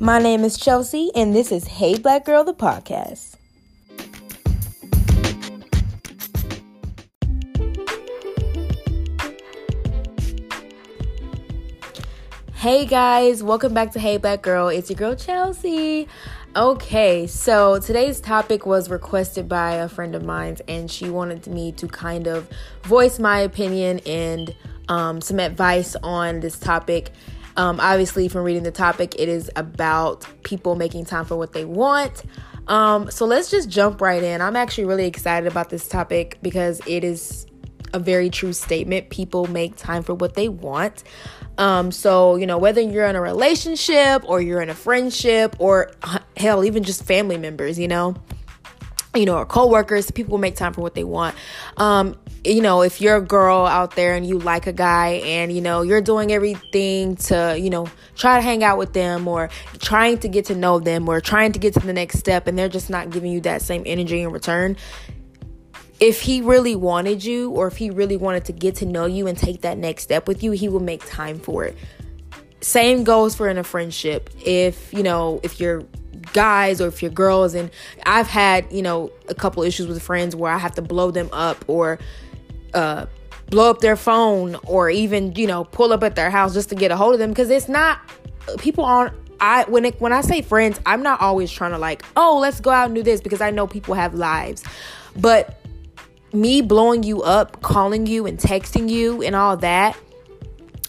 My name is Chelsea, and this is Hey Black Girl, the podcast. Hey guys, welcome back to Hey Black Girl. It's your girl Chelsea. Okay, so today's topic was requested by a friend of mine, and she wanted me to kind of voice my opinion and um, some advice on this topic. Um, obviously, from reading the topic, it is about people making time for what they want. Um, so let's just jump right in. I'm actually really excited about this topic because it is a very true statement. People make time for what they want. Um, so, you know, whether you're in a relationship or you're in a friendship or hell, even just family members, you know, you know, or coworkers, people make time for what they want. Um, you know, if you're a girl out there and you like a guy and, you know, you're doing everything to, you know, try to hang out with them or trying to get to know them or trying to get to the next step and they're just not giving you that same energy in return, if he really wanted you or if he really wanted to get to know you and take that next step with you, he will make time for it. Same goes for in a friendship. If, you know, if you're guys or if you're girls and I've had, you know, a couple issues with friends where I have to blow them up or uh blow up their phone or even, you know, pull up at their house just to get a hold of them because it's not people aren't I when it when I say friends, I'm not always trying to like, "Oh, let's go out and do this" because I know people have lives. But me blowing you up, calling you and texting you and all that,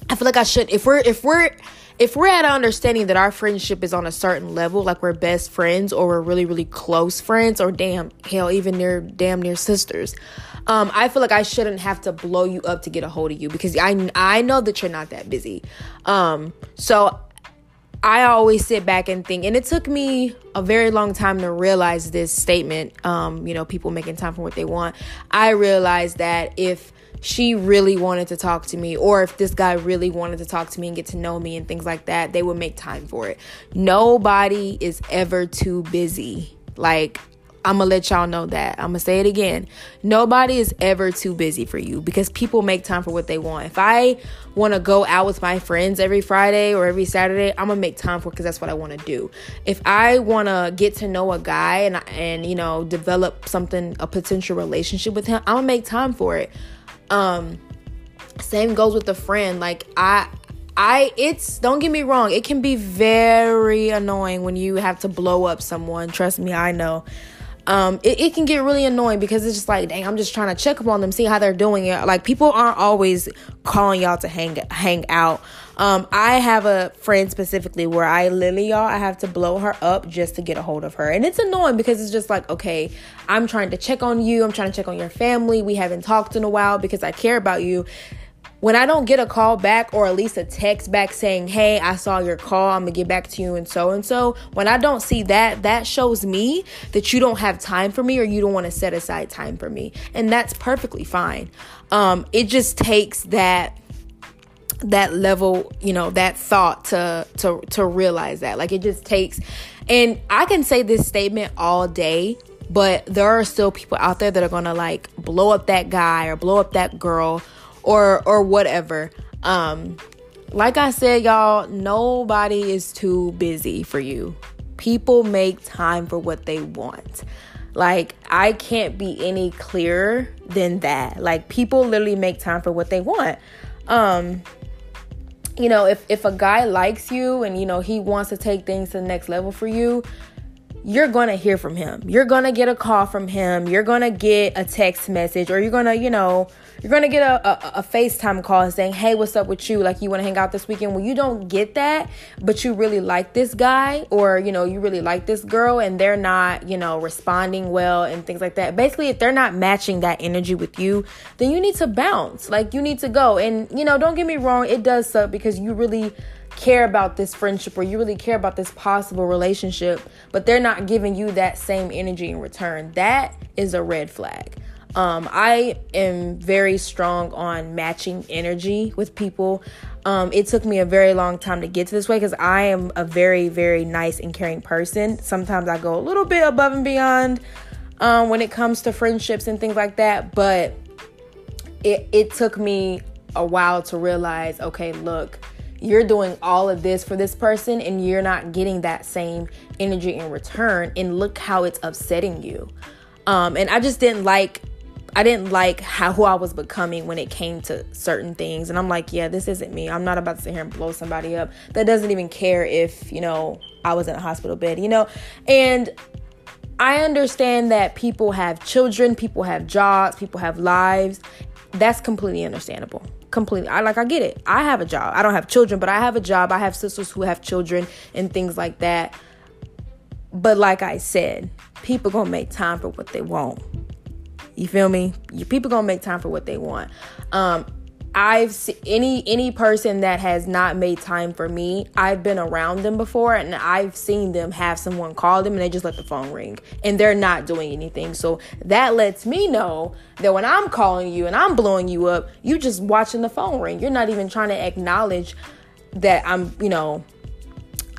I feel like I should if we're if we're if we're at an understanding that our friendship is on a certain level, like we're best friends or we're really, really close friends, or damn, hell, even near damn near sisters, um, I feel like I shouldn't have to blow you up to get a hold of you because I I know that you're not that busy. Um, so I always sit back and think, and it took me a very long time to realize this statement. Um, you know, people making time for what they want. I realized that if she really wanted to talk to me, or if this guy really wanted to talk to me and get to know me and things like that, they would make time for it. Nobody is ever too busy. Like, I'm gonna let y'all know that. I'm gonna say it again. Nobody is ever too busy for you because people make time for what they want. If I wanna go out with my friends every Friday or every Saturday, I'm gonna make time for because that's what I wanna do. If I wanna get to know a guy and and you know develop something, a potential relationship with him, I'm gonna make time for it. Um, same goes with a friend. Like I I it's don't get me wrong, it can be very annoying when you have to blow up someone. Trust me, I know um, it, it, can get really annoying because it's just like, dang, I'm just trying to check up on them, see how they're doing it. Like people aren't always calling y'all to hang hang out. Um, I have a friend specifically where I literally y'all I have to blow her up just to get a hold of her. And it's annoying because it's just like, okay, I'm trying to check on you, I'm trying to check on your family. We haven't talked in a while because I care about you when I don't get a call back or at least a text back saying, Hey, I saw your call, I'm gonna get back to you and so and so, when I don't see that, that shows me that you don't have time for me or you don't wanna set aside time for me. And that's perfectly fine. Um, it just takes that that level, you know, that thought to to to realize that. Like it just takes and I can say this statement all day, but there are still people out there that are gonna like blow up that guy or blow up that girl or or whatever. Um like I said y'all, nobody is too busy for you. People make time for what they want. Like I can't be any clearer than that. Like people literally make time for what they want. Um you know, if if a guy likes you and you know he wants to take things to the next level for you, you're gonna hear from him. You're gonna get a call from him. You're gonna get a text message, or you're gonna, you know, you're gonna get a, a, a FaceTime call saying, Hey, what's up with you? Like, you wanna hang out this weekend? Well, you don't get that, but you really like this guy, or, you know, you really like this girl, and they're not, you know, responding well and things like that. Basically, if they're not matching that energy with you, then you need to bounce. Like, you need to go. And, you know, don't get me wrong, it does suck because you really care about this friendship or you really care about this possible relationship, but they're not giving you that same energy in return. That is a red flag. Um, I am very strong on matching energy with people. Um, it took me a very long time to get to this way because I am a very, very nice and caring person. Sometimes I go a little bit above and beyond um, when it comes to friendships and things like that, but it, it took me a while to realize okay, look, you're doing all of this for this person and you're not getting that same energy in return and look how it's upsetting you. Um, and i just didn't like i didn't like how who i was becoming when it came to certain things. And i'm like yeah this isn't me. I'm not about to sit here and blow somebody up. That doesn't even care if you know i was in a hospital bed you know? And I understand that people have children, people have jobs, people have lives. That's completely understandable completely i like i get it. I have a job. I don't have children but i have a job. I have sisters who have children and things like that. But like i said people gonna make time for what they want. You feel me? People gonna make time for what they want. Um I've any any person that has not made time for me, I've been around them before and I've seen them have someone call them and they just let the phone ring and they're not doing anything. So that lets me know that when I'm calling you and I'm blowing you up, you're just watching the phone ring. You're not even trying to acknowledge that I'm, you know,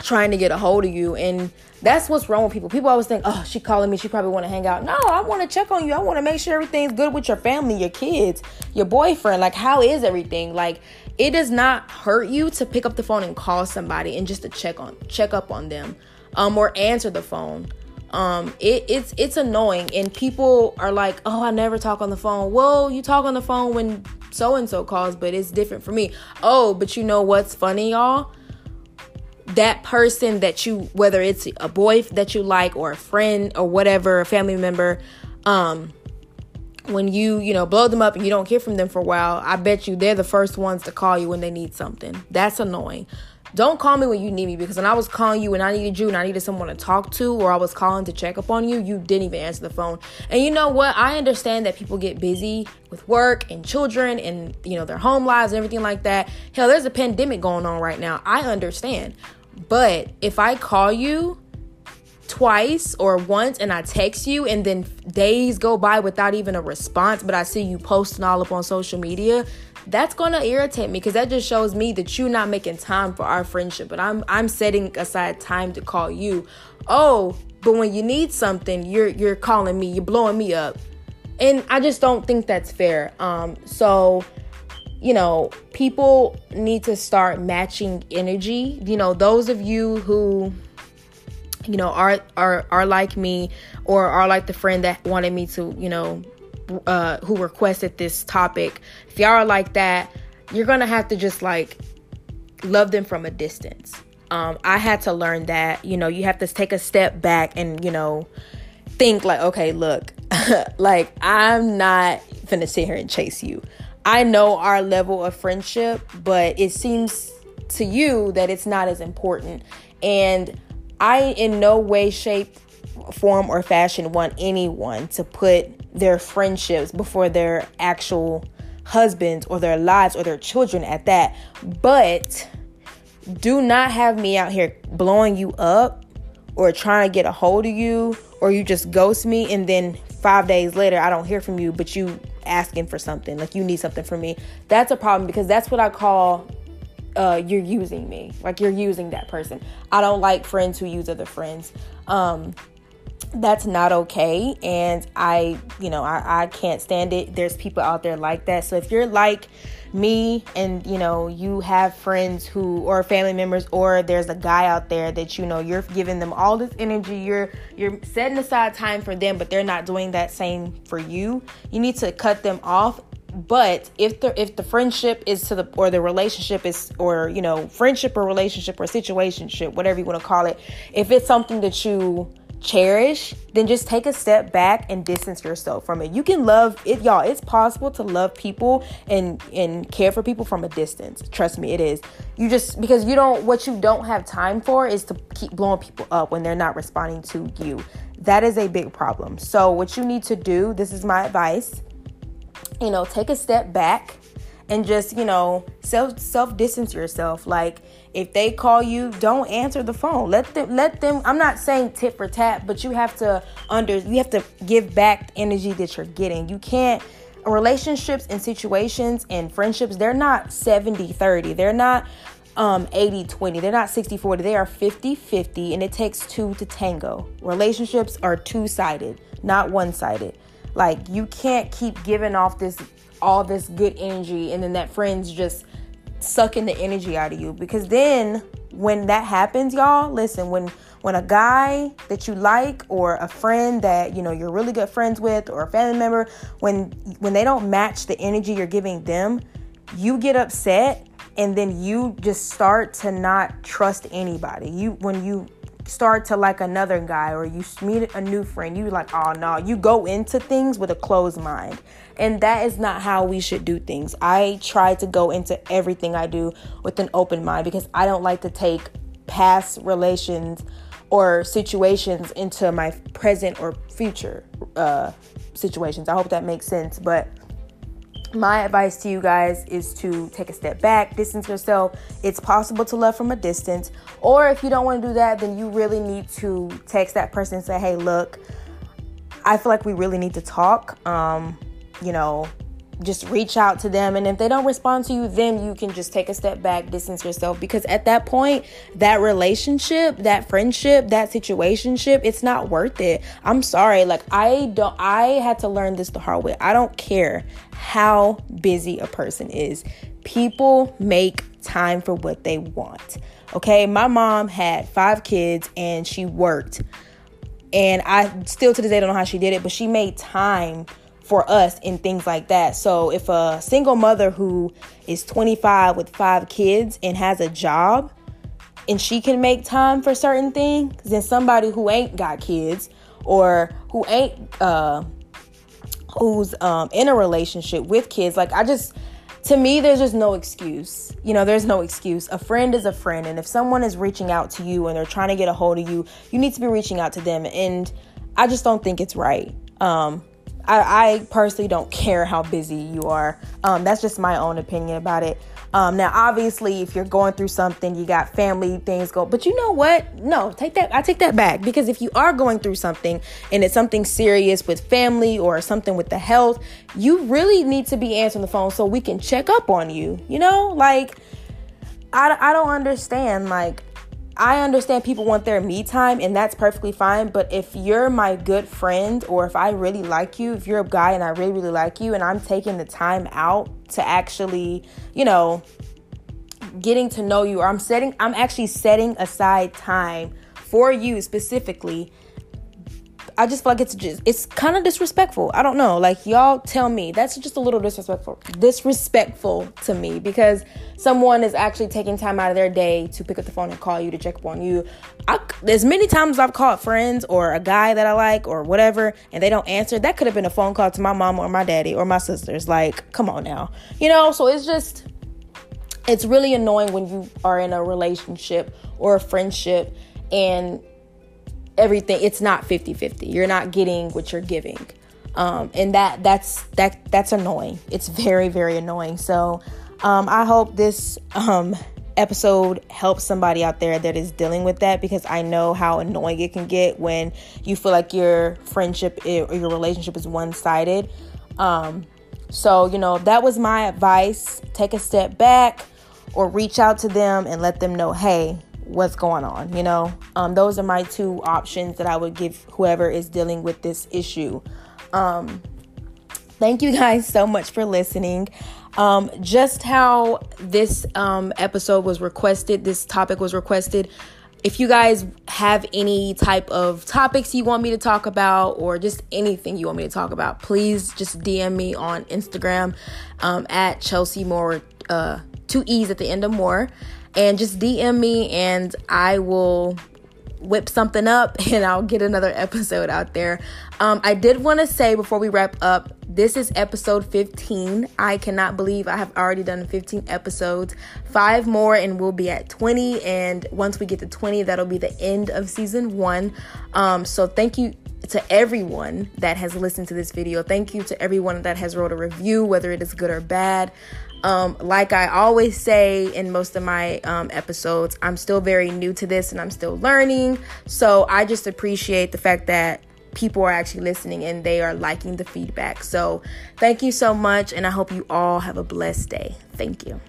trying to get a hold of you and that's what's wrong with people. People always think, "Oh, she calling me. She probably want to hang out." No, I want to check on you. I want to make sure everything's good with your family, your kids, your boyfriend. Like, how is everything? Like, it does not hurt you to pick up the phone and call somebody and just to check on, check up on them, um, or answer the phone. Um, it, it's it's annoying, and people are like, "Oh, I never talk on the phone." Well, you talk on the phone when so and so calls, but it's different for me. Oh, but you know what's funny, y'all? That person that you whether it's a boy that you like or a friend or whatever a family member um when you you know blow them up and you don't hear from them for a while i bet you they're the first ones to call you when they need something that's annoying don't call me when you need me because when I was calling you and I needed you and I needed someone to talk to or I was calling to check up on you, you didn't even answer the phone. And you know what? I understand that people get busy with work and children and you know their home lives and everything like that. Hell, there's a pandemic going on right now. I understand. But if I call you twice or once and I text you and then days go by without even a response, but I see you posting all up on social media, that's gonna irritate me because that just shows me that you're not making time for our friendship. But I'm I'm setting aside time to call you. Oh, but when you need something, you're you're calling me, you're blowing me up. And I just don't think that's fair. Um, so you know, people need to start matching energy. You know, those of you who you know are are are like me or are like the friend that wanted me to, you know, uh who requested this topic. If y'all are like that, you're going to have to just like love them from a distance. Um I had to learn that, you know, you have to take a step back and, you know, think like, okay, look, like I'm not gonna sit here and chase you. I know our level of friendship, but it seems to you that it's not as important. And I, in no way, shape, form, or fashion, want anyone to put their friendships before their actual husbands or their lives or their children at that. But do not have me out here blowing you up or trying to get a hold of you or you just ghost me and then five days later I don't hear from you, but you asking for something, like you need something from me. That's a problem because that's what I call uh, you're using me. Like you're using that person. I don't like friends who use other friends. Um, that's not okay. And I, you know, I, I can't stand it. There's people out there like that. So if you're like, me and you know you have friends who or family members or there's a guy out there that you know you're giving them all this energy. You're you're setting aside time for them but they're not doing that same for you. You need to cut them off. But if the if the friendship is to the or the relationship is or you know friendship or relationship or situationship whatever you want to call it if it's something that you cherish, then just take a step back and distance yourself from it. You can love it, y'all. It's possible to love people and and care for people from a distance. Trust me, it is. You just because you don't what you don't have time for is to keep blowing people up when they're not responding to you. That is a big problem. So what you need to do, this is my advice. You know, take a step back and just, you know, self self distance yourself. Like if they call you, don't answer the phone. Let them let them I'm not saying tip for tap, but you have to under you have to give back the energy that you're getting. You can't relationships and situations and friendships, they're not 70-30. They're not um 80-20. They're not 60-40. They are 50-50 and it takes two to tango. Relationships are two-sided, not one-sided. Like you can't keep giving off this all this good energy and then that friend's just sucking the energy out of you. Because then when that happens y'all listen when when a guy that you like or a friend that you know you're really good friends with or a family member when when they don't match the energy you're giving them you get upset and then you just start to not trust anybody. You when you start to like another guy or you meet a new friend you like oh no you go into things with a closed mind and that is not how we should do things i try to go into everything i do with an open mind because i don't like to take past relations or situations into my present or future uh, situations. I hope that makes sense. But my advice to you guys is to take a step back, distance yourself. It's possible to love from a distance. Or if you don't want to do that, then you really need to text that person and say, hey, look, I feel like we really need to talk. Um, you know, just reach out to them and if they don't respond to you then you can just take a step back distance yourself because at that point that relationship that friendship that situationship it's not worth it. I'm sorry like i don't i had to learn this the hard way. I don't care how busy a person is. People make time for what they want okay? My mom had five kids and she worked and i still to this day don't know how she did it but she made time for us and things like that. So if a single mother who is 25 with five kids and has a job and she can make time for certain things, then somebody who ain't got kids or who ain't uh who's um in a relationship with kids, like I just to me there's just no excuse. You know, there's no excuse. A friend is a friend and if someone is reaching out to you and they're trying to get a hold of you, you need to be reaching out to them and I just don't think it's right. Um I, I personally don't care how busy you are. Um, that's just my own opinion about it. Um, now, obviously, if you're going through something, you got family things go. But you know what? No, take that. I take that back because if you are going through something and it's something serious with family or something with the health, you really need to be answering the phone so we can check up on you. You know, like I, I don't understand. Like I understand people want their me time, and that's perfectly fine. But if you're my good friend, or if I really like you, if you're a guy and I really, really like you, and I'm taking the time out to actually, you know, getting to know you, or I'm setting, I'm actually setting aside time for you specifically I just feel like it's just it's kind of disrespectful. I don't know. Like y'all tell me. That's just a little disrespectful. Disrespectful to me because someone is actually taking time out of their day to pick up the phone and call you to check up on you. I, as many times I've called friends or a guy that I like or whatever and they don't answer, that could have been a phone call to my mom or my daddy or my sisters. Like, come on now. You know, so it's just it's really annoying when you are in a relationship or a friendship and everything it's not 50-50 you're not getting what you're giving. Um, and that that's that that's annoying. It's very very annoying. So um, i hope this um, episode helps somebody out there that is dealing with that because i know how annoying it can get when you feel like your friendship or your relationship is one-sided. Um, so you know that was my advice. Take a step back or reach out to them and let them know hey what's going on you know? Um, those are my two options that i would give whoever is dealing with this issue. Um, thank you guys so much for listening. Um, just how this um, episode was requested this topic was requested if you guys have any type of topics you want me to talk about or just anything you want me to talk about please just dm me on instagram um, at chelsea moore uh, two e's at the end of more and just DM me and I will whip something up and I'll get another episode out there. Um, I did want to say before we wrap up, this is episode 15. I cannot believe I have already done 15 episodes. Five more and we'll be at 20. And once we get to 20, that'll be the end of season one. Um, so thank you to everyone that has listened to this video. Thank you to everyone that has wrote a review, whether it is good or bad. Um, like I always say in most of my um, episodes, I'm still very new to this and I'm still learning. So I just appreciate the fact that people are actually listening and they are liking the feedback. So thank you so much, and I hope you all have a blessed day. Thank you.